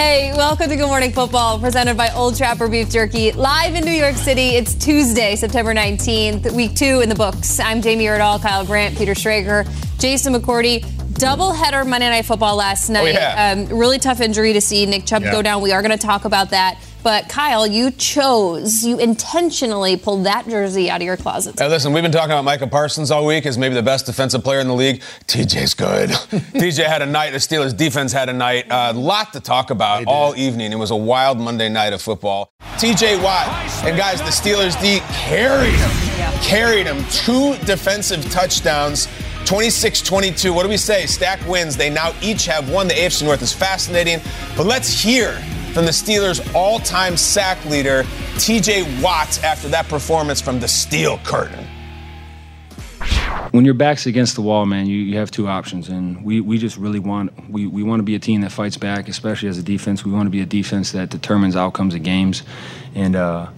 Hey, welcome to Good Morning Football, presented by Old Trapper Beef Jerky, live in New York City. It's Tuesday, September 19th, week two in the books. I'm Jamie Erdahl, Kyle Brandt, Peter Schrager, Jason McCourty. Double header Monday Night Football last night. Oh, yeah. um, really tough injury to see Nick Chubb yeah. go down. We are going to talk about that. But Kyle, you chose, you intentionally pulled that jersey out of your closet. Hey, listen, we've been talking about Micah Parsons all week as maybe the best defensive player in the league. TJ's good. TJ had a night. The Steelers defense had a night. A uh, lot to talk about all evening. It was a wild Monday night of football. TJ Watt and guys, the Steelers D carried him. Yeah. Carried him. Two defensive touchdowns. 26 22. What do we say? Stack wins. They now each have one. The AFC North is fascinating. But let's hear from the Steelers' all time sack leader, TJ Watts, after that performance from the Steel Curtain. When your back's against the wall, man, you, you have two options, and we, we just really want we, we want to be a team that fights back, especially as a defense. We want to be a defense that determines outcomes of games, and uh,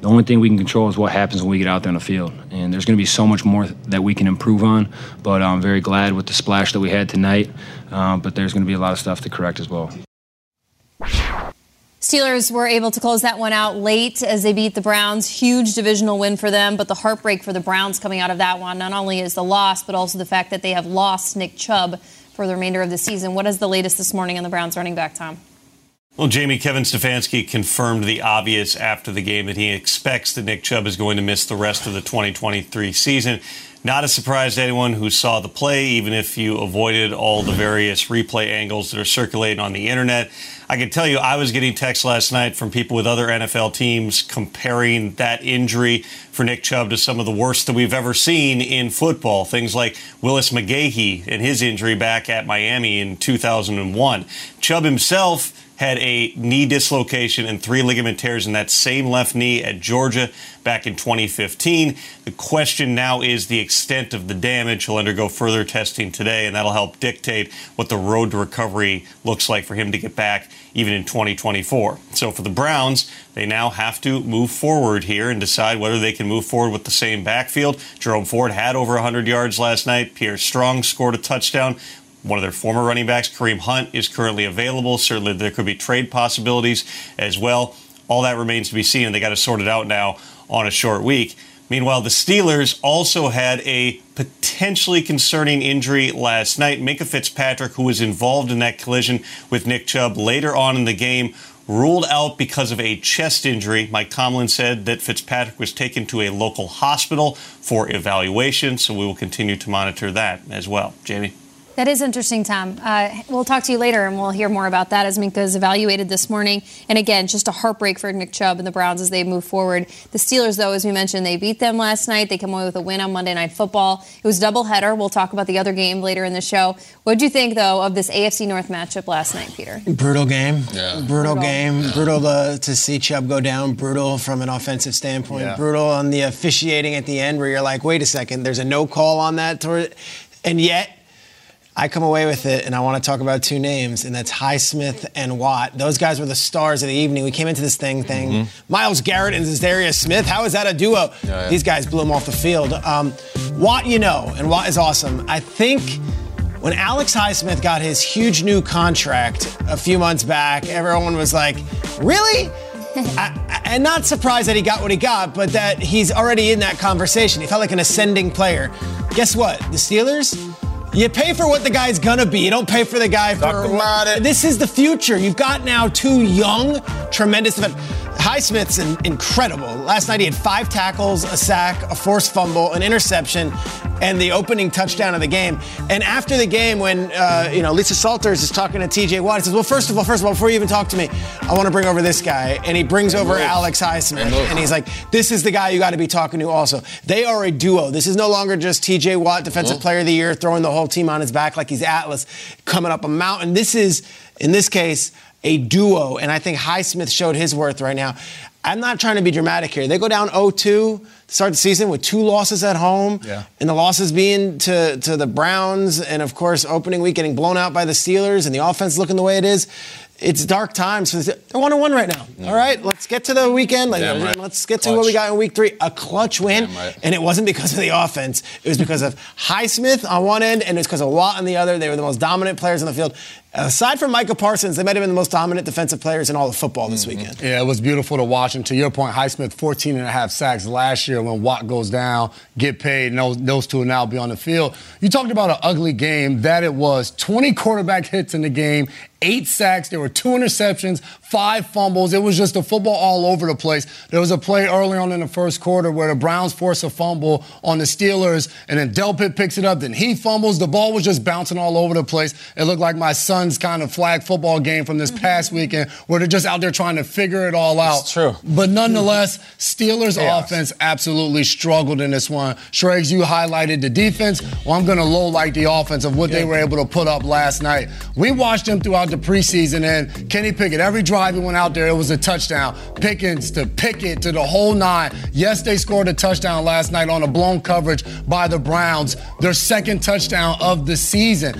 the only thing we can control is what happens when we get out there on the field. And there's going to be so much more that we can improve on. But I'm very glad with the splash that we had tonight. Uh, but there's going to be a lot of stuff to correct as well. Steelers were able to close that one out late as they beat the Browns. Huge divisional win for them, but the heartbreak for the Browns coming out of that one not only is the loss, but also the fact that they have lost Nick Chubb for the remainder of the season. What is the latest this morning on the Browns running back, Tom? Well, Jamie, Kevin Stefanski confirmed the obvious after the game that he expects that Nick Chubb is going to miss the rest of the 2023 season. Not a surprise to anyone who saw the play, even if you avoided all the various replay angles that are circulating on the internet. I can tell you, I was getting texts last night from people with other NFL teams comparing that injury for Nick Chubb to some of the worst that we've ever seen in football. Things like Willis McGahee and his injury back at Miami in 2001. Chubb himself had a knee dislocation and three ligament tears in that same left knee at Georgia back in 2015. The question now is the extent of the damage. He'll undergo further testing today, and that'll help dictate what the road to recovery looks like for him to get back even in 2024. So for the Browns, they now have to move forward here and decide whether they can move forward with the same backfield. Jerome Ford had over 100 yards last night. Pierre Strong scored a touchdown. One of their former running backs, Kareem Hunt, is currently available. Certainly, there could be trade possibilities as well. All that remains to be seen, and they got to sort it out now on a short week. Meanwhile, the Steelers also had a potentially concerning injury last night. Minkah Fitzpatrick, who was involved in that collision with Nick Chubb later on in the game, ruled out because of a chest injury. Mike Tomlin said that Fitzpatrick was taken to a local hospital for evaluation, so we will continue to monitor that as well. Jamie? That is interesting, Tom. Uh, we'll talk to you later, and we'll hear more about that as Minkah is evaluated this morning. And again, just a heartbreak for Nick Chubb and the Browns as they move forward. The Steelers, though, as we mentioned, they beat them last night. They come away with a win on Monday Night Football. It was doubleheader. We'll talk about the other game later in the show. What did you think, though, of this AFC North matchup last night, Peter? Brutal game. Yeah. Brutal, brutal. game. Yeah. Brutal to, to, see Chubb go down. Brutal from an offensive standpoint. Yeah. Brutal on the officiating at the end, where you're like, wait a second, there's a no call on that. Toward, and yet I come away with it, and I want to talk about two names, and that's Highsmith and Watt. Those guys were the stars of the evening. We came into this thing thing mm-hmm. Myles Garrett and Za'Darius Smith. How is that a duo? Yeah, yeah. These guys blew them off the field. Um, Watt, you know, and Watt is awesome. I think when Alex Highsmith got his huge new contract a few months back, everyone was like, "Really?" I, and not surprised that he got what he got, but that he's already in that conversation. He felt like an ascending player. Guess what? The Steelers you pay for what the guy's gonna be. You don't pay for the guy Talk for. About it. This is the future. You've got now two young, tremendous. Highsmith's in, incredible. Last night he had five tackles, a sack, a forced fumble, an interception, and the opening touchdown of the game. And after the game, when uh, you know Lisa Salters is talking to T.J. Watt, he says, "Well, first of all, first of all, before you even talk to me, I want to bring over this guy." And he brings over Alex Highsmith, and he's like, "This is the guy you got to be talking to." Also, they are a duo. This is no longer just T.J. Watt, Defensive Player of the Year, throwing the whole team on his back like he's Atlas, coming up a mountain. This is, in this case a duo, and I think Highsmith showed his worth right now. I'm not trying to be dramatic here. They go down 0-2 to start the season with two losses at home, Yeah. and the losses being to, to the Browns, and of course opening week getting blown out by the Steelers, and the offense looking the way it is. It's dark times. They're one on one right now. All right, let's get to the weekend. Like, right. Let's get to what we got in week three. A clutch win, right. and it wasn't because of the offense. It was because of Highsmith on one end, and it was because of Watt on the other. They were the most dominant players on the field. Aside from Micah Parsons, they might have been the most dominant defensive players in all of football this Mm-hmm. weekend. Yeah, it was beautiful to watch. And to your point, Highsmith, 14 and a half sacks last year when Watt goes down, get paid, and those, those two will now be on the field. You talked about an ugly game. That it was 20 quarterback hits in the game, eight sacks. There were two interceptions, five fumbles. It was just a football all over the place. There was a play early on in the first quarter where the Browns force a fumble on the Steelers, and then Delpit picks it up. Then he fumbles. The ball was just bouncing all over the place. It looked like my son's kind of flag football game from this past mm-hmm. weekend where they're just out there trying to figure it all out. It's true. But nonetheless, Steelers Chaos. offense absolutely struggled in this one. Shregs, you highlighted the defense. Well, I'm going to low light the offense of what they were able to put up last night. We watched them throughout the preseason, and Kenny Pickett, every drive he went out there, it was a touchdown. Pickens to Pickett to the whole nine. Yes, they scored a touchdown last night on a blown coverage by the Browns, their second touchdown of the season.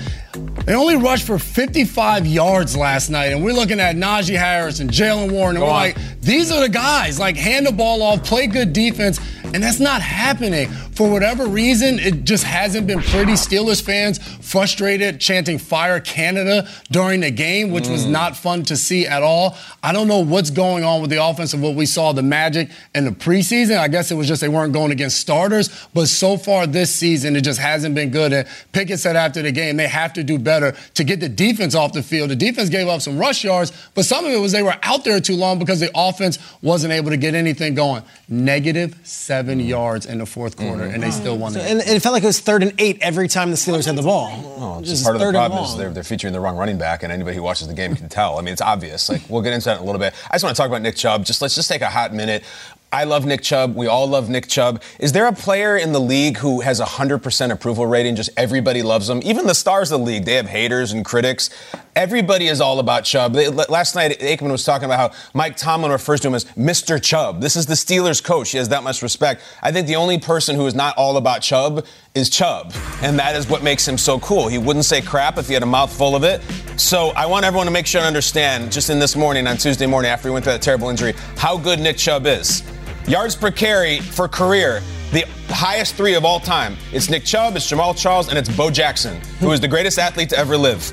They only rushed for 55 yards last night, and we're looking at Najee Harris and Jaylen Warren, and Go we're on. like, these are the guys. Like, hand the ball off, play good defense, and that's not happening. For whatever reason, it just hasn't been pretty. Steelers fans frustrated, chanting "Fire Canada" during the game, which was mm. not fun to see at all. I don't know what's going on with the offense of what we saw the Magic in the preseason. I guess it was just they weren't going against starters, but so far this season, it just hasn't been good. And Pickett said after the game, they have to do better to get the defense off the field. The defense gave up some rush yards, but some of it was they were out there too long because the offense wasn't able to get anything going. Negative seven yards in the fourth quarter, and they still won the game. And, and it felt like it was third and eight every time the Steelers had the ball. Well, it's Just part of the problem is they're, they're featuring the wrong running back, and anybody who watches the game can tell. I mean, it's obvious. Like we'll get into that in a little bit. I just want to talk about Nick Chubb. Just let's just take a hot minute. I love Nick Chubb. We all love Nick Chubb. Is there a player in the league who has a 100% approval rating? Just everybody loves him. Even the stars of the league, they have haters and critics. Everybody is all about Chubb. They- last night, Aikman was talking about how Mike Tomlin refers to him as Mr. Chubb. This is the Steelers coach. He has that much respect. I think the only person who is not all about Chubb is Chubb. And that is what makes him so cool. He wouldn't say crap if he had a mouthful of it. So I want everyone to make sure to understand, just in this morning, on Tuesday morning, after he went through that terrible injury, how good Nick Chubb is. Yards per carry for career, the highest three of all time. It's Nick Chubb, it's Jamaal Charles, and it's Bo Jackson, who is the greatest athlete to ever live.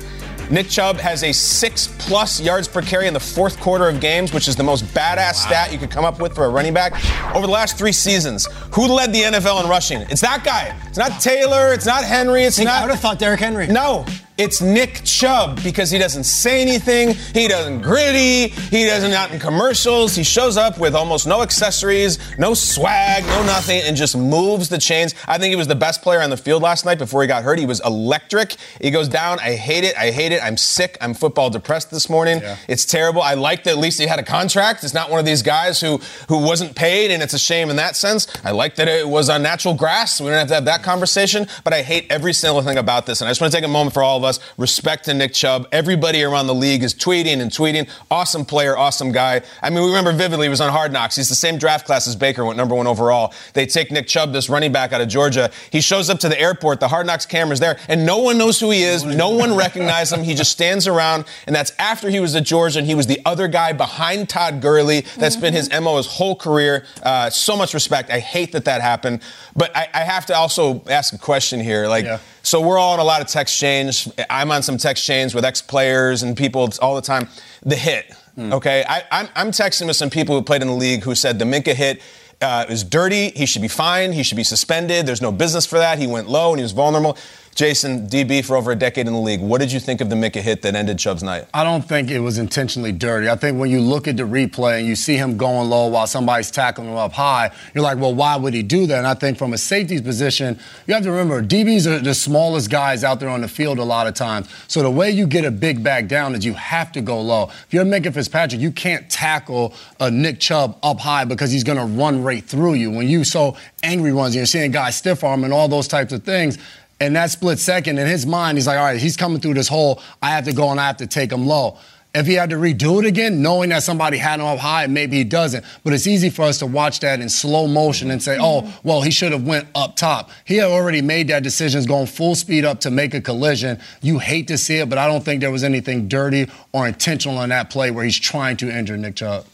Nick Chubb has a six plus yards per carry in the fourth quarter of games, which is the most badass stat you could come up with for a running back. Over the last three seasons, who led the NFL in rushing? It's that guy. It's not Taylor. It's not Henry. It's I think I would have thought Derrick Henry. No, it's Nick Chubb because he doesn't say anything. He doesn't gritty. He doesn't out in commercials. He shows up with almost no accessories, no swag, no nothing, and just moves the chains. I think he was the best player on the field last night before he got hurt. He was electric. He goes down. I hate it. I hate it. I'm sick. I'm football depressed this morning. It's terrible. I like that at least he had a contract. It's not one of these guys who who wasn't paid, and it's a shame in that sense. I like that it was on natural grass. We don't have to have that conversation, but I hate every single thing about this. And I just want to take a moment for all of us. Respect to Nick Chubb. Everybody around the league is tweeting and tweeting. Awesome player, awesome guy. I mean, we remember vividly he was on Hard Knocks. He's the same draft class as Baker, went number one overall. They take Nick Chubb, this running back out of Georgia. He shows up to the airport. The Hard Knocks camera's there, and no one knows who he is. No one recognizes him. He just stands around, and that's after he was at Georgia, and he was the other guy behind Todd Gurley. That's been his MO his whole career. Uh, so much respect. I hate that that happened. But I, I have to also ask a question here. Like, Yeah. So we're all on a lot of text chains. I'm on some text chains with ex players and people all the time. The hit, okay? I, I'm, I'm texting with some people who played in the league who said the Minkah hit uh, is dirty. He should be fined. He should be suspended. There's no business for that. He went low and he was vulnerable. Jason, DB for over a decade in the league. What did you think of the Micah hit that ended Chubb's night? I don't think it was intentionally dirty. I think when you look at the replay and you see him going low while somebody's tackling him up high, you're like, well, why would he do that? And I think from a safety's position, you have to remember DBs are the smallest guys out there on the field a lot of times. So the way you get a big back down is you have to go low. If you're Minkah Fitzpatrick, you can't tackle a Nick Chubb up high because he's going to run right through you. When you so angry runs you're seeing guys stiff arm and all those types of things, in that split second, in his mind, he's like, all right, he's coming through this hole. I have to go and I have to take him low. If he had to redo it again, knowing that somebody had him up high, maybe he doesn't. But it's easy for us to watch that in slow motion and say, oh, mm-hmm. well, he should have went up top. He had already made that decision, going full speed up to make a collision. You hate to see it, but I don't think there was anything dirty or intentional in that play where he's trying to injure Nick Chubb.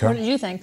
What did you think?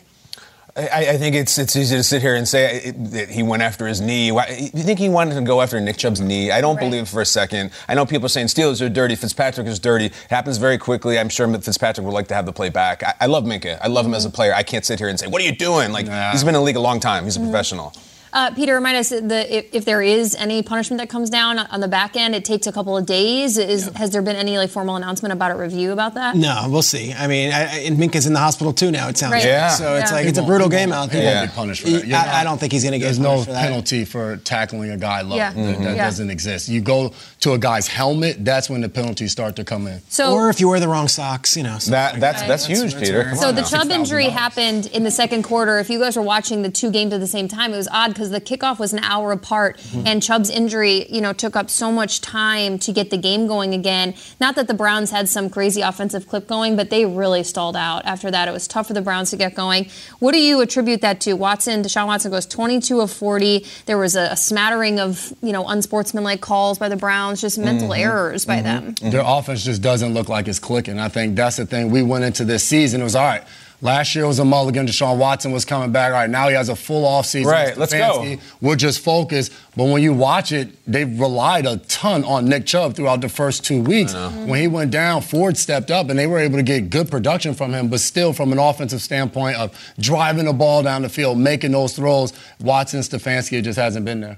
I, I, think it's it's easy to sit here and say it, that he went after his knee. Why, you think he wanted to go after Nick Chubb's knee? I don't right. believe for a second. I know people are saying Steelers are dirty, Fitzpatrick is dirty. It happens very quickly. I'm sure Fitzpatrick would like to have the play back. I, I love Minkah. I love him mm-hmm. as a player. I can't sit here and say, "What are you doing?" Like nah. he's been in the league a long time. He's a mm-hmm. professional. Uh, Peter, remind us the, if, if, there is any punishment that comes down on the back end, it takes a couple of days. Is yeah. has there been any like formal announcement about a review about that? No, we'll see. I mean, I, and Minkah's in the hospital too now. It sounds right. yeah. So it's yeah. like it's a brutal game out there. He won't be punished for that. I, I, don't think he's going to get. There's no penalty for tackling a guy low. Yeah. Mm-hmm. That, doesn't exist. You go to a guy's helmet, that's when the penalties start to come in. So, or if you wear the wrong socks, you know. That, that's right. that's huge, that's Peter. So the Chubb injury happened in the second quarter. If you guys were watching the two games at the same time, it was odd because the kickoff was an hour apart, mm-hmm. and Chubb's injury, you know, took up so much time to get the game going again. Not that the Browns had some crazy offensive clip going, but they really stalled out after that. It was tough for the Browns to get going. What do you attribute that to? Watson, Deshaun Watson goes 22 of 40. There was a, a smattering of, you know, unsportsmanlike calls by the Browns, just mental mm-hmm. errors by mm-hmm. them. Their offense just doesn't look like it's clicking. I think that's the thing. We went into this season, it was all right Last year was a mulligan. Deshaun Watson was coming back. All right, now he has a full offseason. Right, let's go. We're just focused. But when you watch it, they've relied a ton on Nick Chubb throughout the first two weeks. When he went down, Ford stepped up and they were able to get good production from him. But still, from an offensive standpoint of driving the ball down the field, making those throws, Watson Stefanski just hasn't been there.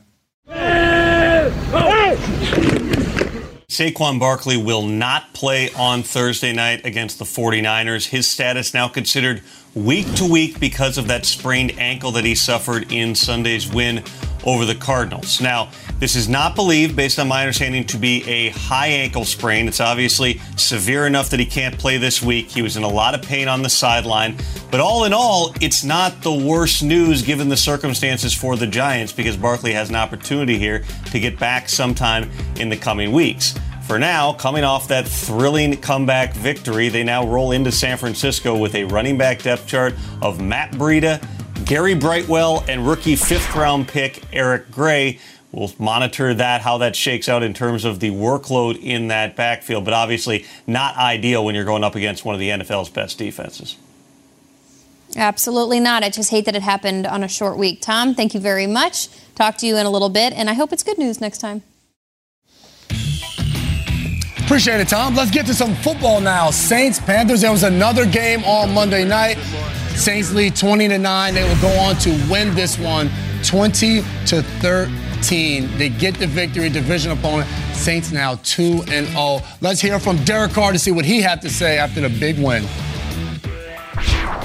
Saquon Barkley will not play on Thursday night against the 49ers. His status now considered week to week because of that sprained ankle that he suffered in Sunday's win over the Cardinals. Now, this is not believed, based on my understanding, to be a high ankle sprain. It's obviously severe enough that he can't play this week. He was in a lot of pain on the sideline. But all in all, it's not the worst news given the circumstances for the Giants because Barkley has an opportunity here to get back sometime in the coming weeks. For now, coming off that thrilling comeback victory, they now roll into San Francisco with a running back depth chart of Matt Breida, Gary Brightwell, and rookie fifth round pick Eric Gray. We'll monitor that, how that shakes out in terms of the workload in that backfield, but obviously not ideal when you're going up against one of the NFL's best defenses. Absolutely not. I just hate that it happened on a short week. Tom, thank you very much. Talk to you in a little bit, and I hope it's good news next time. Appreciate it, Tom. Let's get to some football now. Saints, Panthers. There was another game on Monday night. Saints lead 20 to 9. They will go on to win this one 20 to 13. They get the victory, division opponent. Saints now 2 and 0. Let's hear from Derek Carr to see what he had to say after the big win.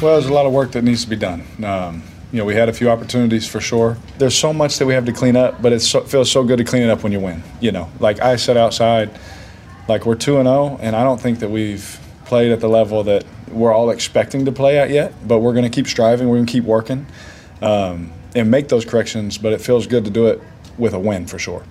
Well, there's a lot of work that needs to be done. Um, you know, we had a few opportunities for sure. There's so much that we have to clean up, but it so, feels so good to clean it up when you win. You know, like I said outside like we're 2 and 0 and I don't think that we've played at the level that we're all expecting to play at yet, but we're going to keep striving, we're going to keep working um, and make those corrections, but it feels good to do it with a win for sure.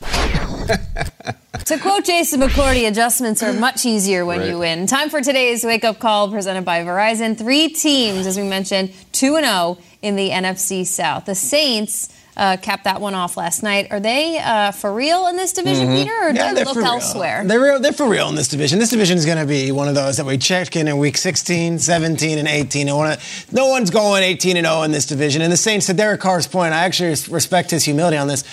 to quote Jason McCourty, adjustments are much easier when right. you win. Time for today's wake up call presented by Verizon. Three teams, as we mentioned, 2 and 0 in the NFC South. The Saints uh, capped that one off last night. Are they uh, for real in this division, mm-hmm. Peter, or yeah, do they look elsewhere? They're, real, they're for real in this division. This division is going to be one of those that we check in in week 16, 17, and 18. And wanna, no one's going 18 and 0 in this division. And the Saints, to Derek Carr's point, I actually respect his humility on this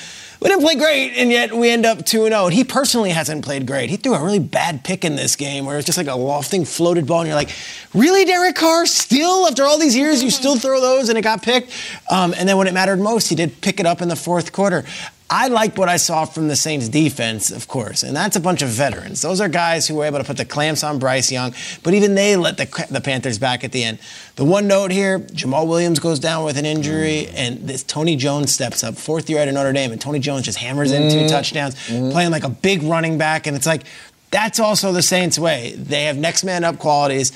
we didn't play great, and yet we end up 2 0. And he personally hasn't played great. He threw a really bad pick in this game where it's just like a lofting floated ball, and you're like, really, Derek Carr? Still, after all these years, you still throw those and it got picked? Um, and then when it mattered most, he did pick it up in the fourth quarter. I like what I saw from the Saints defense, of course, and that's a bunch of veterans. Those are guys who were able to put the clamps on Bryce Young, but even they let the, the Panthers back at the end. The one note here Jamaal Williams goes down with an injury, mm. and this Tony Jones steps up, fourth year at Notre Dame, and Tony Jones just hammers in two mm. touchdowns, mm. playing like a big running back, and it's like, that's also the Saints' way. They have next man up qualities.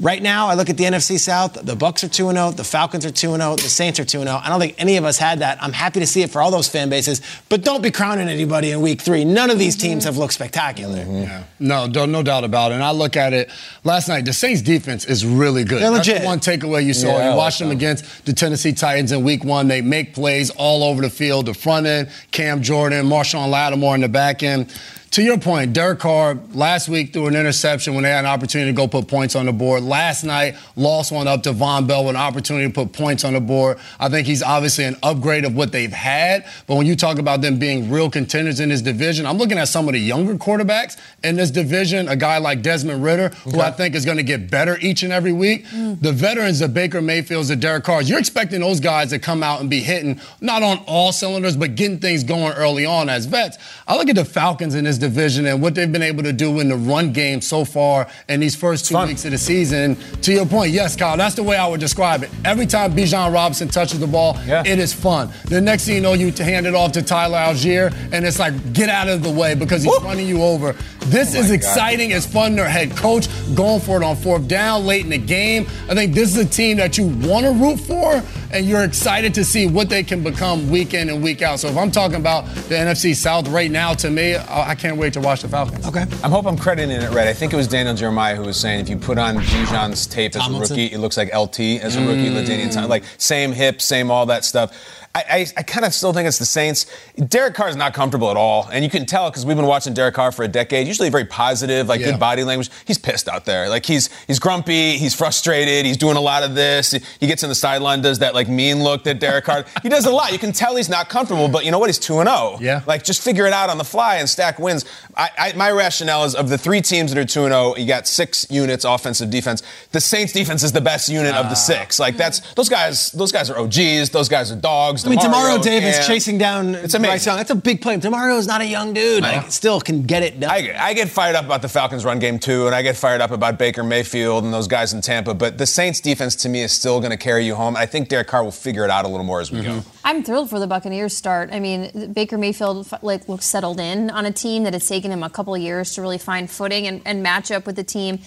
Right now, I look at the NFC South. The Bucs are 2 0, the Falcons are 2 0, the Saints are 2 0. I don't think any of us had that. I'm happy to see it for all those fan bases, but don't be crowning anybody in week three. None of these teams have looked spectacular. Mm-hmm. Yeah. No, no, no doubt about it. And I look at it last night. The Saints defense is really good. They're legit. the one takeaway you saw. Yeah, you watched like them them. against the Tennessee Titans in Week One. They make plays all over the field. The front end, Cam Jordan, Marshon Lattimore in the back end. To your point, Derek Carr last week threw an interception when they had an opportunity to go put points on the board. Last night, lost one up to Vonn Bell with an opportunity to put points on the board. I think he's obviously an upgrade of what they've had. But when you talk about them being real contenders in this division, I'm looking at some of the younger quarterbacks in this division. A guy like Desmond Ridder, who I think is going to get better each and every week. Mm. The veterans, the Baker Mayfields, the Derek Carrs, you're expecting those guys to come out and be hitting not on all cylinders, but getting things going early on as vets. I look at the Falcons in this division and what they've been able to do in the run game so far in these first two weeks of the season. To your point, yes, Kyle, that's the way I would describe it. Every time Bijan Robinson touches the ball, Yeah. it is fun. The next thing you know, you hand it off to Tyler Allgeier, and it's like, get out of the way because he's running you over. This is exciting. It's fun. Their head coach going for it on fourth down late in the game. I think this is a team that you want to root for, and you're excited to see what they can become week in and week out. So if I'm talking about the NFC South right now, to me, I I can't wait to watch the Falcons. Okay. I hope I'm crediting it right. I think it was Daniel Jeremiah who was saying if you put on Bijan's tape as Tomlinson. a rookie, it looks like LT as a rookie, mm. LaDainian Tom- like same hips, same all that stuff. I, I, I kind of still think it's the Saints. Derek Carr is not comfortable at all, and you can tell because we've been watching Derek Carr for a decade. Usually very positive, like Yeah. good body language. He's pissed out there. Like he's he's grumpy, he's frustrated, he's doing a lot of this. He gets in the sideline, does that like mean look that Derek Carr. he does a lot. You can tell he's not comfortable, but you know what? He's two and zero. Yeah. Like just figure it out on the fly and stack wins. I, I, my rationale is of the three teams that are 2 0, you got six units offensive defense. The Saints defense is the best unit of the ah. six. Like that's those guys. Those guys are OGs. Those guys are dogs. I mean, Demario, Tomorrow Davis Cam. chasing down It's amazing. Bryce Young. That's a big play. Demario is not a young dude. Like, still can get it done. I, I get fired up about the Falcons run game too, and I get fired up about Baker Mayfield and those guys in Tampa. But the Saints defense to me is still going to carry you home. I think Derek Carr will figure it out a little more as we go. Mm-hmm. I'm thrilled for the Buccaneers start. I mean, Baker Mayfield like looks settled in on a team that has taken him a couple of years to really find footing and, and match up with the team.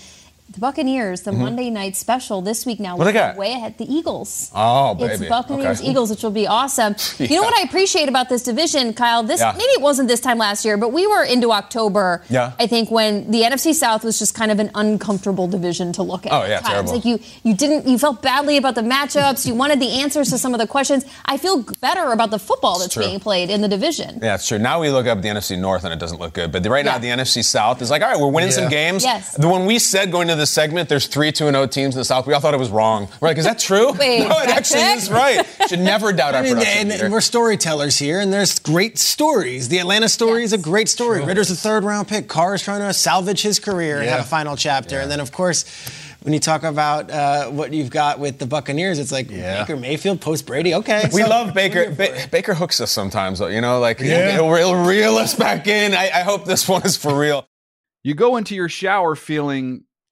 The Buccaneers, the Monday night special this week now, Mm-hmm. What they got? way ahead. The Eagles. Oh, baby. It's. Buccaneers Okay. Eagles, which will be awesome. You know what I appreciate about this division, Kyle? This Yeah. maybe it wasn't this time last year, but we were into October. Yeah. I think when the NFC South was just kind of an uncomfortable division to look at. Oh, yeah, times. terrible. Like you, you didn't, you felt badly about the matchups. You wanted the answers to some of the questions. I feel better about the football that's being played in the division. Yeah, it's true. Now we look up the NFC North and it doesn't look good. But right now, the NFC South is like, all right, we're winning some games. Yes. The one we said going to this segment, there's three 2 0 teams in the South, we all thought it was wrong. We're like, is that true? Wait, no, it actually check? is right. Should never doubt our I mean, production. and, Peter. we're storytellers here, and there's great stories. The Atlanta story is a great story. Ridder's a third round pick. Carr is trying to salvage his career and have a final chapter. And then, of course, when you talk about uh, what you've got with the Buccaneers, it's like Yeah. Baker Mayfield post Brady. Okay, we so- love Baker. Ba- Baker hooks us sometimes, though. You know, like Yeah. he'll, he'll reel us back in. I, I hope this one is for real. You go into your shower feeling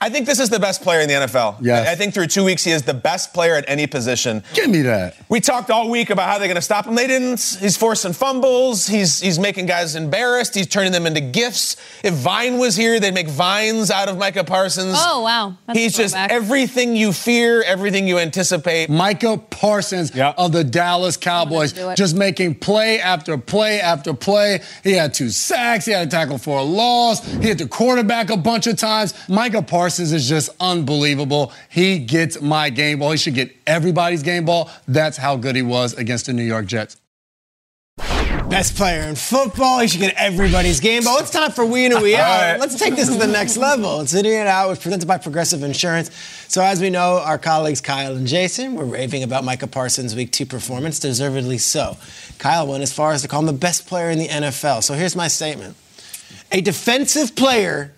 I think this is the best player in the NFL. Yes. I I think through two weeks, he is the best player at any position. Give me that. We talked all week about how they're going to stop him. They didn't. He's forcing fumbles. He's he's making guys embarrassed. He's turning them into gifts. If Vine was here, they'd make vines out of Micah Parsons. Oh wow, That's a he's just throwback. everything you fear, everything you anticipate. Micah Parsons Yeah. of the Dallas Cowboys, just making play after play after play. He had two sacks. He had a tackle for a loss. He hit the quarterback a bunch of times. Micah Parsons Parsons is just unbelievable. He gets my game ball. He should get everybody's game ball. That's how good he was against the New York Jets. Best player in football. He should get everybody's game ball. It's time for We In and We Out. Let's take this to the next level. It's In and Out was presented by Progressive Insurance. So as we know, our colleagues Kyle and Jason were raving about Micah Parsons' Week 2 performance, deservedly so. Kyle went as far as to call him the best player in the NFL. So here's my statement. A defensive player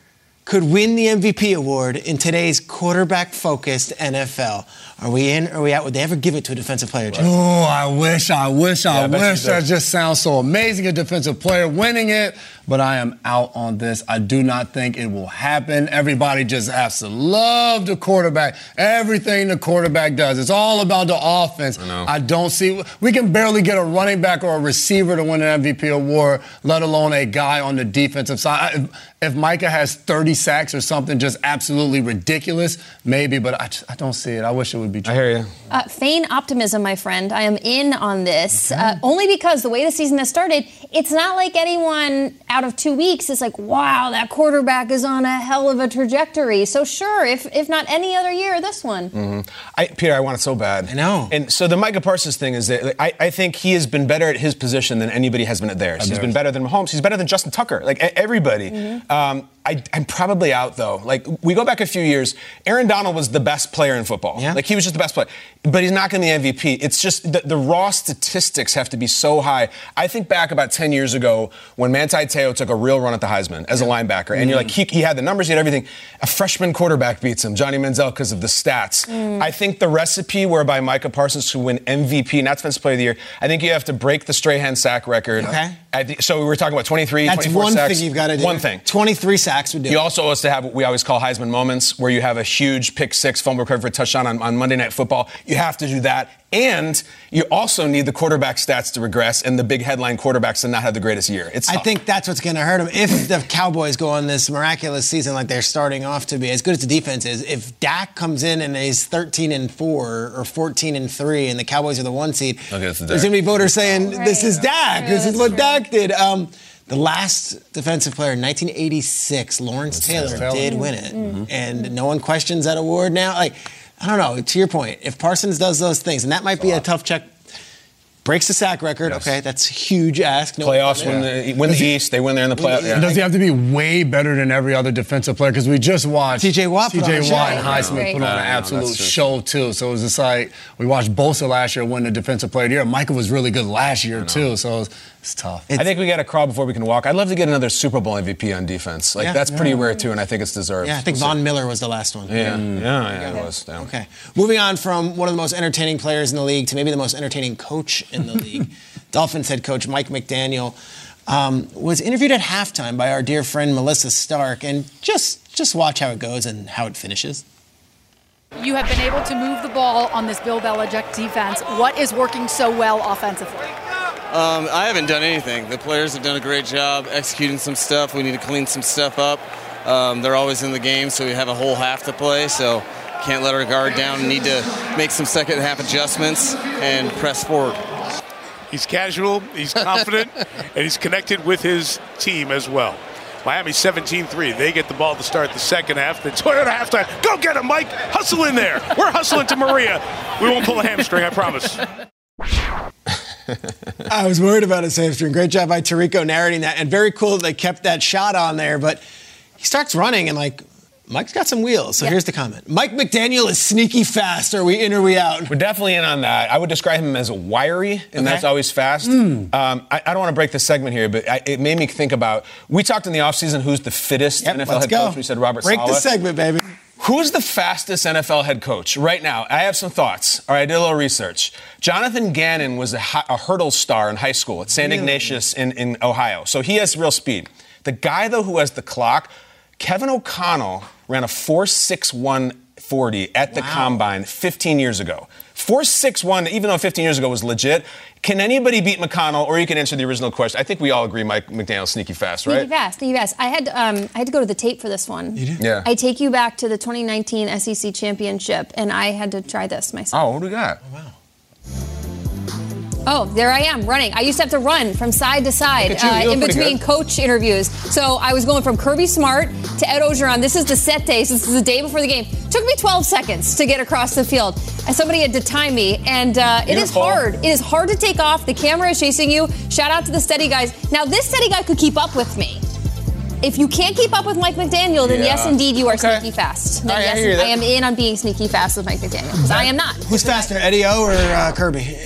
could win the MVP award in today's quarterback-focused NFL. Are we in? Or are we out? Would they ever give it to a defensive player? Jeff? Oh, I wish, I wish, I Yeah, I bet you wish. That just sounds so amazing. A defensive player winning it, but I am out on this. I do not think it will happen. Everybody just has to love the quarterback. Everything the quarterback does. It's all about the offense. I, know. don't see. We can barely get a running back or a receiver to win an MVP award, let alone a guy on the defensive side. I- If, if Micah has 30 sacks or something just absolutely ridiculous, maybe, but I, just- I don't see it. I wish it would be true. I hear you. Uh, feign optimism, my friend. I am in on this. Uh, only because the way the season has started, it's not like anyone out of two weeks it's like, wow, that quarterback is on a hell of a trajectory. So, sure, if, if not any other year, this one. I, Peter, I want it so bad. I know. And so the Micah Parsons thing is that like, I, I think he has been better at his position than anybody has been at theirs. He's been better than Mahomes. He's better than Justin Tucker. Like everybody. Um, I, I'm probably out though. Like we go back a few years. Aaron Donald was the best player in football. Yeah. Like he was just the best player. But he's not going to be MVP. It's just the, the raw statistics have to be so high. I think back about 10 years ago when Manti Te'o took a real run at the Heisman as a linebacker, and you're like, he, he had the numbers, he had everything. A freshman quarterback beats him, Johnny Manziel, because of the stats. Mm. I think the recipe whereby Micah Parsons should win MVP, not Defensive Player of the Year, I think you have to break the Strahan sack record. Okay. Think, so we were talking about 23, That's 24 one sacks. thing you've got to do. One thing. 23 sacks would do. You it. also has to have what we always call Heisman moments, where you have a huge pick six fumble recovery for a touchdown on, on Monday Night Football. You have to do that. And you also need the quarterback stats to regress and the big headline quarterbacks to not have the greatest year. It's I tough. think that's what's going to hurt them. If the Cowboys go on this miraculous season like they're starting off to be, as good as the defense is, if Dak comes in and he's 13 and 4 or 14 and 3 and the Cowboys are the one seed, Okay, there's going to be voters saying, this is Dak. Yeah, this is what true. Dak did. Um, the last defensive player in 1986, Lawrence Taylor, Taylor. did win it. And no one questions that award now. Like, I don't know. To your point, if Parsons does those things, and that might be a tough check, breaks the sack record. Yes. Okay, that's a huge ask. No playoffs one- win the, win the East. They win there in the playoffs. Yeah. Does he have to be way better than every other defensive player? Because we just watched TJ Watt put on a TJ. Watt and Right. Highsmith put on an absolute that's show too. So it was just like we watched Bosa last year win the defensive player of the year. Michael was really good last year too. So it's, it's tough. I think we got to crawl before we can walk. I'd love to get another Super Bowl MVP on defense. Like Yeah. that's pretty rare too, and I think it's deserved. Yeah, I think We'll. Von Miller was the last one. Yeah, yeah, yeah, it was. Yeah. Okay. Moving on from one of the most entertaining players in the league to maybe the most entertaining coach in the league, Dolphins head coach Mike McDaniel um, was interviewed at halftime by our dear friend Melissa Stark, and just just watch how it goes and how it finishes. You have been able to move the ball on this Bill Belichick defense. What is working so well offensively? Um, I haven't done anything. The players have done a great job executing some stuff. We need to clean some stuff up. Um, they're always in the game, so we have a whole half to play. So can't let our guard down. Need to make some second half adjustments and press forward. He's casual, he's confident, and he's connected with his team as well. Miami 17-3. They get the ball to start the second half. The Toyota halftime. Go get him, Mike. Hustle in there. We're hustling to Maria. We won't pull a hamstring, I promise. I was worried about his hamstring. Great job by Tirico narrating that, and very cool that they kept that shot on there. But he starts running, and like Mike's got some wheels. So here's the comment: Mike McDaniel is sneaky fast. Are we in or we out? We're definitely in on that. I would describe him as wiry, and that's always fast. Hmm. Um, I, I don't want to break the segment here, but I, it made me think about. We talked in the offseason who's the fittest Yep, NFL head go. coach. We said Robert Break the segment, baby. Who's the fastest NFL head coach right now? I have some thoughts. All right, I did a little research. Jonathan Gannon was a, hi- a hurdle star in high school at St. Ignatius in, in Ohio, so he has real speed. The guy, though, who has the clock, Kevin O'Connell ran a 4.61 40 at the combine 15 years ago. 4.61, even though 15 years ago was legit. Can anybody beat McConnell? Or you can answer the original question. I think we all agree Mike McDaniel's sneaky fast, right? Sneaky right? fast, sneaky fast. I had um, I had to go to the tape for this one. You did? Yeah. I take you back to the 2019 SEC championship, and I had to try this myself. Oh, what do we got? Oh, there I am running. I used to have to run from side to side uh, in between good. coach interviews. So I was going from Kirby Smart to Ed Orgeron. This is the set day. So this is the day before the game. Took me 12 seconds to get across the field. And somebody had to time me, and uh, it is hard. It is hard to take off. The camera is chasing you. Shout out to the steady guys. Now this steady guy could keep up with me. If you can't keep up with Mike McDaniel, then Yeah. yes, indeed, you are Okay. sneaky fast. Then I yes, that. I am in on being sneaky fast with Mike McDaniel because I am not. Who's faster, Eddie O or uh, Kirby?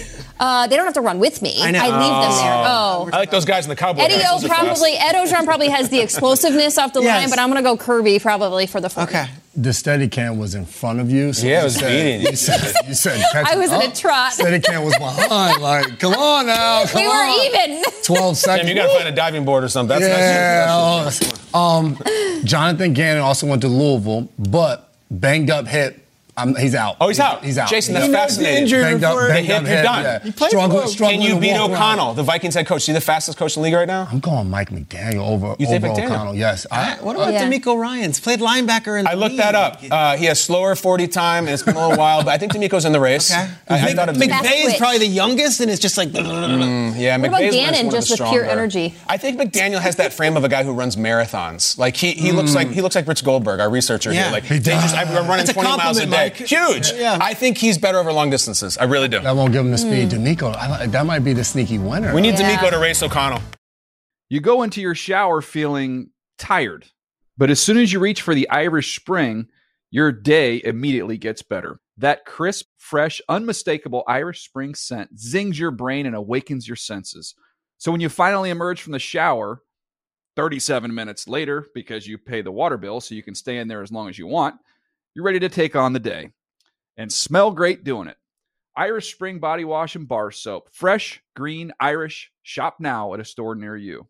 Uh, they don't have to run with me. I know. leave them there. Oh. I like those guys in the cowboy. Eddie hats. O Those probably, Ed Orgeron probably has the explosiveness off the Yes. line, but I'm going to go Kirby probably for the 40. Okay. The steady cam was in front of you. So Yeah, it you was said, beating you. You said, you said catch I was it in a trot. Steady cam was behind. Like, come on now. Come We on. were even. 12 seconds. Damn, you got to find a diving board or something. That's yeah. nice. Um, Jonathan Gannon also went to Louisville, but banged up hip. Um, he's out. Oh, he's out. He's out. Jason, He's that's out. fascinating. injured Banged up, before- banged The up hip, you're done. Yeah. He played Struggling, well. struggling Can you beat walk around. O'Connell, the Vikings head coach? Is he the fastest coach in the league right now? I'm going Mike McDaniel over, You over McDaniel? O'Connell. Yes. I, What about Yeah. DeMeco Ryans? Played linebacker in the I looked league. that up. Uh, he has slower 40 time, and it's been a little while, but I think DeMeco's in the race. Okay. I, I thought it was Fast McVay is probably the youngest, and it's just like. Mm, yeah, What about McVay's Gannon, one just with pure energy? I think McDaniel has that frame of a guy who runs marathons. Like he, he looks like he looks like Rich Goldberg, our researcher Yeah. here. Like He does. I'm running 20 miles a day. Mike. Huge. Yeah. I think he's better over long distances. I really do. that won't give him the speed. Hmm. DeMeco, I, that might be the sneaky winner. We need Yeah. DeMeco to race O'Connell. You go into your shower feeling tired, but as soon as you reach for the Irish Spring, your day immediately gets better. That crisp, fresh, unmistakable Irish Spring scent zings your brain and awakens your senses. So when you finally emerge from the shower, 37 minutes later, because you pay the water bill so you can stay in there as long as you want, you're ready to take on the day and smell great doing it. Irish Spring Body Wash and Bar Soap. Fresh, green, Irish. Shop now at a store near you.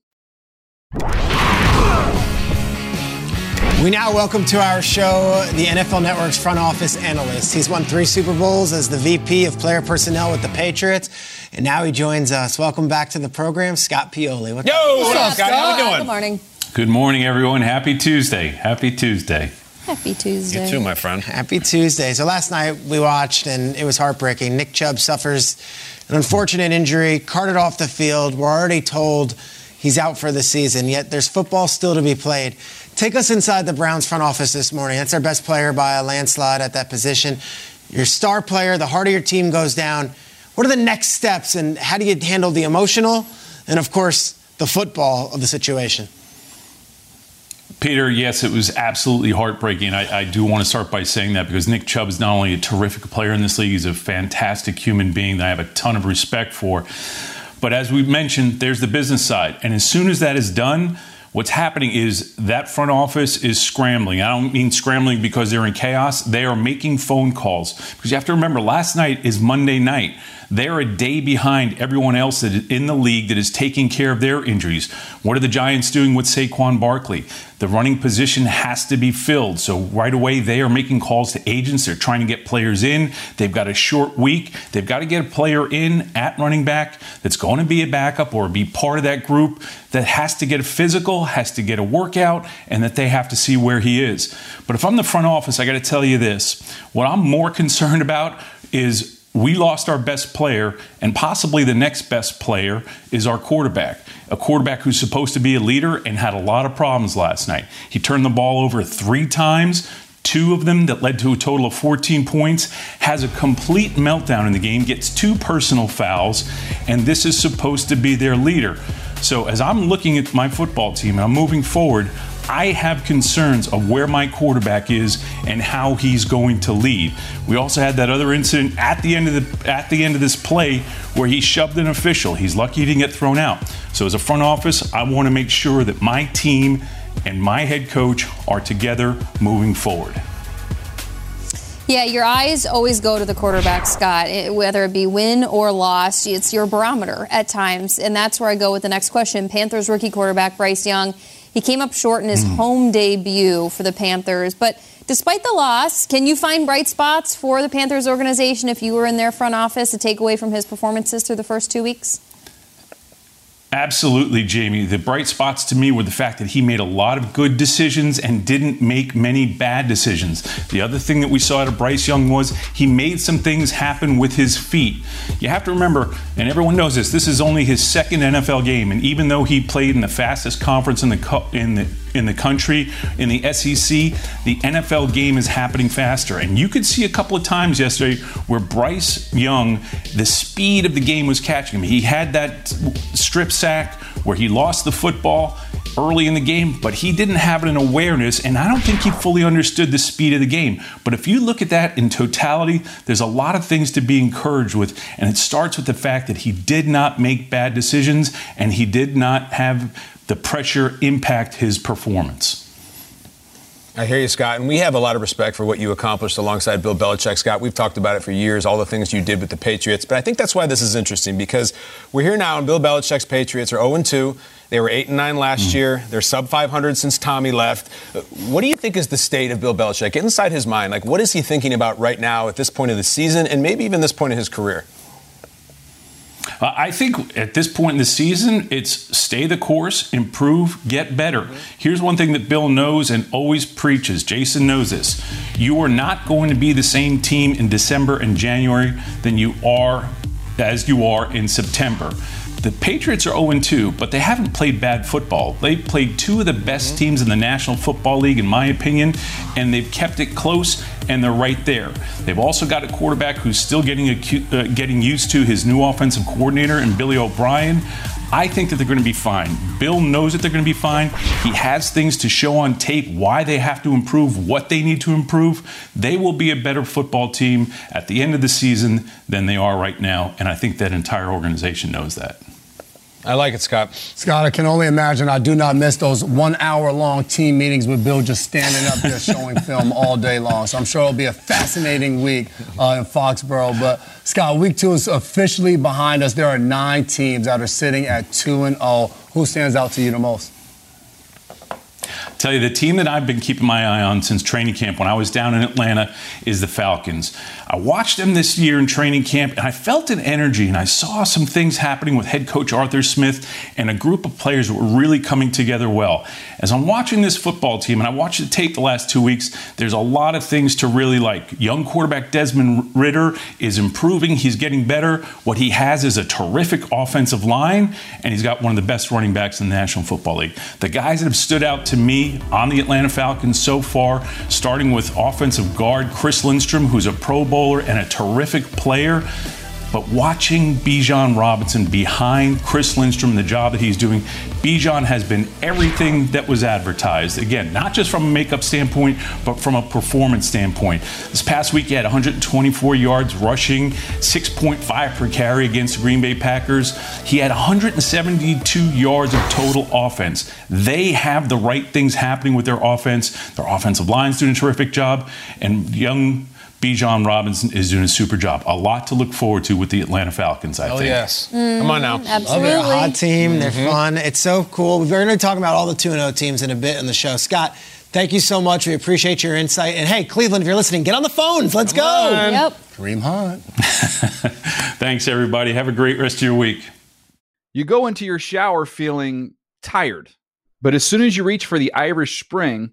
We now welcome to our show the NFL Network's front office analyst. He's won three Super Bowls as the VP of player personnel with the Patriots, and now he joins us. Welcome back to the program, Scott Pioli. What's Yo, what up, Scott? How we Good morning. Good morning, everyone. Happy Tuesday. Happy Tuesday. Happy Tuesday. You too, my friend. Happy Tuesday. So last night we watched, and it was heartbreaking. Nick Chubb suffers an unfortunate injury, carted off the field. We're already told he's out for the season, yet there's football still to be played. Take us inside the Browns front office this morning. That's our best player by a landslide at that position. Your star player, the heart of your team goes down. What are the next steps, and how do you handle the emotional and, of course, the football of the situation? Peter, yes, it was absolutely heartbreaking. I, I do want to start by saying that because Nick Chubb is not only a terrific player in this league, he's a fantastic human being that I have a ton of respect for. But as we mentioned, there's the business side. And as soon as that is done, what's happening is that front office is scrambling. I don't mean scrambling because they're in chaos. They are making phone calls. Because you have to remember, last night is Monday night. They're a day behind everyone else that is in the league that is taking care of their injuries. What are the Giants doing with Saquon Barkley? The running position has to be filled. So right away, they are making calls to agents. They're trying to get players in. They've got a short week. They've got to get a player in at running back that's going to be a backup or be part of that group that has to get a physical, has to get a workout, and that they have to see where he is. But if I'm the front office, I got to tell you this. What I'm more concerned about is we lost our best player, and possibly the next best player is our quarterback. A quarterback who's supposed to be a leader and had a lot of problems last night. He turned the ball over three times. Two of them that led to a total of 14 points, has a complete meltdown in the game, gets two personal fouls, and this is supposed to be their leader. So, as I'm looking at my football team and I'm moving forward, I have concerns of where my quarterback is and how he's going to lead. We also had that other incident at the end of the at the end of this play where he shoved an official. He's lucky he didn't get thrown out. So as a front office, I want to make sure that my team and my head coach are together moving forward. Yeah, your eyes always go to the quarterback, Scott, it- whether it be win or loss. It's your barometer at times. And that's where I go with the next question. Panthers rookie quarterback Bryce Young. He came up short in his hmm. home debut for the Panthers. But despite the loss, can you find bright spots for the Panthers organization if you were in their front office to take away from his performances through the first two weeks? Absolutely, Jamie. The bright spots to me were the fact that he made a lot of good decisions and didn't make many bad decisions. The other thing that we saw out of Bryce Young was he made some things happen with his feet. You have to remember, and everyone knows this, this is only his second NFL game, and even though he played in the fastest conference in the in the in the country, in the SEC, the NFL game is happening faster. And you could see a couple of times yesterday where Bryce Young, the speed of the game was catching him. He had that strip sack where he lost the football early in the game, but he didn't have an awareness, and I don't think he fully understood the speed of the game. But if you look at that in totality, there's a lot of things to be encouraged with, and it starts with the fact that he did not make bad decisions and he did not have the pressure impact his performance. I hear you, Scott, and we have a lot of respect for what you accomplished alongside Bill Belichick. Scott, we've talked about it for years, all the things you did with the Patriots. But I think that's why this is interesting because we're here now, and Bill Belichick's Patriots are 0 2. They were 8 and 9 last mm. year. They're sub 500 since Tommy left. What do you think is the state of Bill Belichick? Get inside his mind. Like, what is he thinking about right now at this point of the season and maybe even this point in his career? Uh, I think at this point in the season, it's stay the course, improve, get better. Here's one thing that Bill knows and always preaches. Jason knows this. You are not going to be the same team in December and January than you are as you are in September. The Patriots are 0 2, but they haven't played bad football. They played two of the best mm-hmm. teams in the National Football League, in my opinion, and they've kept it close, and they're right there. They've also got a quarterback who's still getting, uh, getting used to his new offensive coordinator and Billy O'Brien. I think that they're going to be fine. Bill knows that they're going to be fine. He has things to show on tape why they have to improve, what they need to improve. They will be a better football team at the end of the season than they are right now. And I think that entire organization knows that. I like it, Scott. Scott, I can only imagine I do not miss those one hour long team meetings with Bill just standing up there showing film all day long. So I'm sure it'll be a fascinating week uh, in Foxborough. But Scott, week two is officially behind us. There are nine teams that are sitting at 2 and 0. Who stands out to you the most? Tell you the team that I've been keeping my eye on since training camp when I was down in Atlanta is the Falcons. I watched them this year in training camp and I felt an energy and I saw some things happening with head coach Arthur Smith and a group of players that were really coming together well. As I'm watching this football team and I watched the tape the last two weeks, there's a lot of things to really like. Young quarterback Desmond Ridder is improving, he's getting better. What he has is a terrific offensive line and he's got one of the best running backs in the National Football League. The guys that have stood out to me on the Atlanta Falcons so far, starting with offensive guard Chris Lindstrom, who's a Pro Bowler and a terrific player. But watching Bijan Robinson behind Chris Lindstrom the job that he's doing, Bijan has been everything that was advertised. Again, not just from a makeup standpoint, but from a performance standpoint. This past week, he had 124 yards rushing, 6.5 per carry against the Green Bay Packers. He had 172 yards of total offense. They have the right things happening with their offense. Their offensive line's doing a terrific job, and young Bijan Robinson is doing a super job. A lot to look forward to with the Atlanta Falcons, I oh, think. yes. Mm, Come on now. Absolutely. They're a hot team. They're mm-hmm. fun. It's so cool. We're going to talk about all the 2 0 teams in a bit in the show. Scott, thank you so much. We appreciate your insight. And hey, Cleveland, if you're listening, get on the phones. Let's Come go. On. Yep. Kareem Hunt. Thanks, everybody. Have a great rest of your week. You go into your shower feeling tired, but as soon as you reach for the Irish Spring,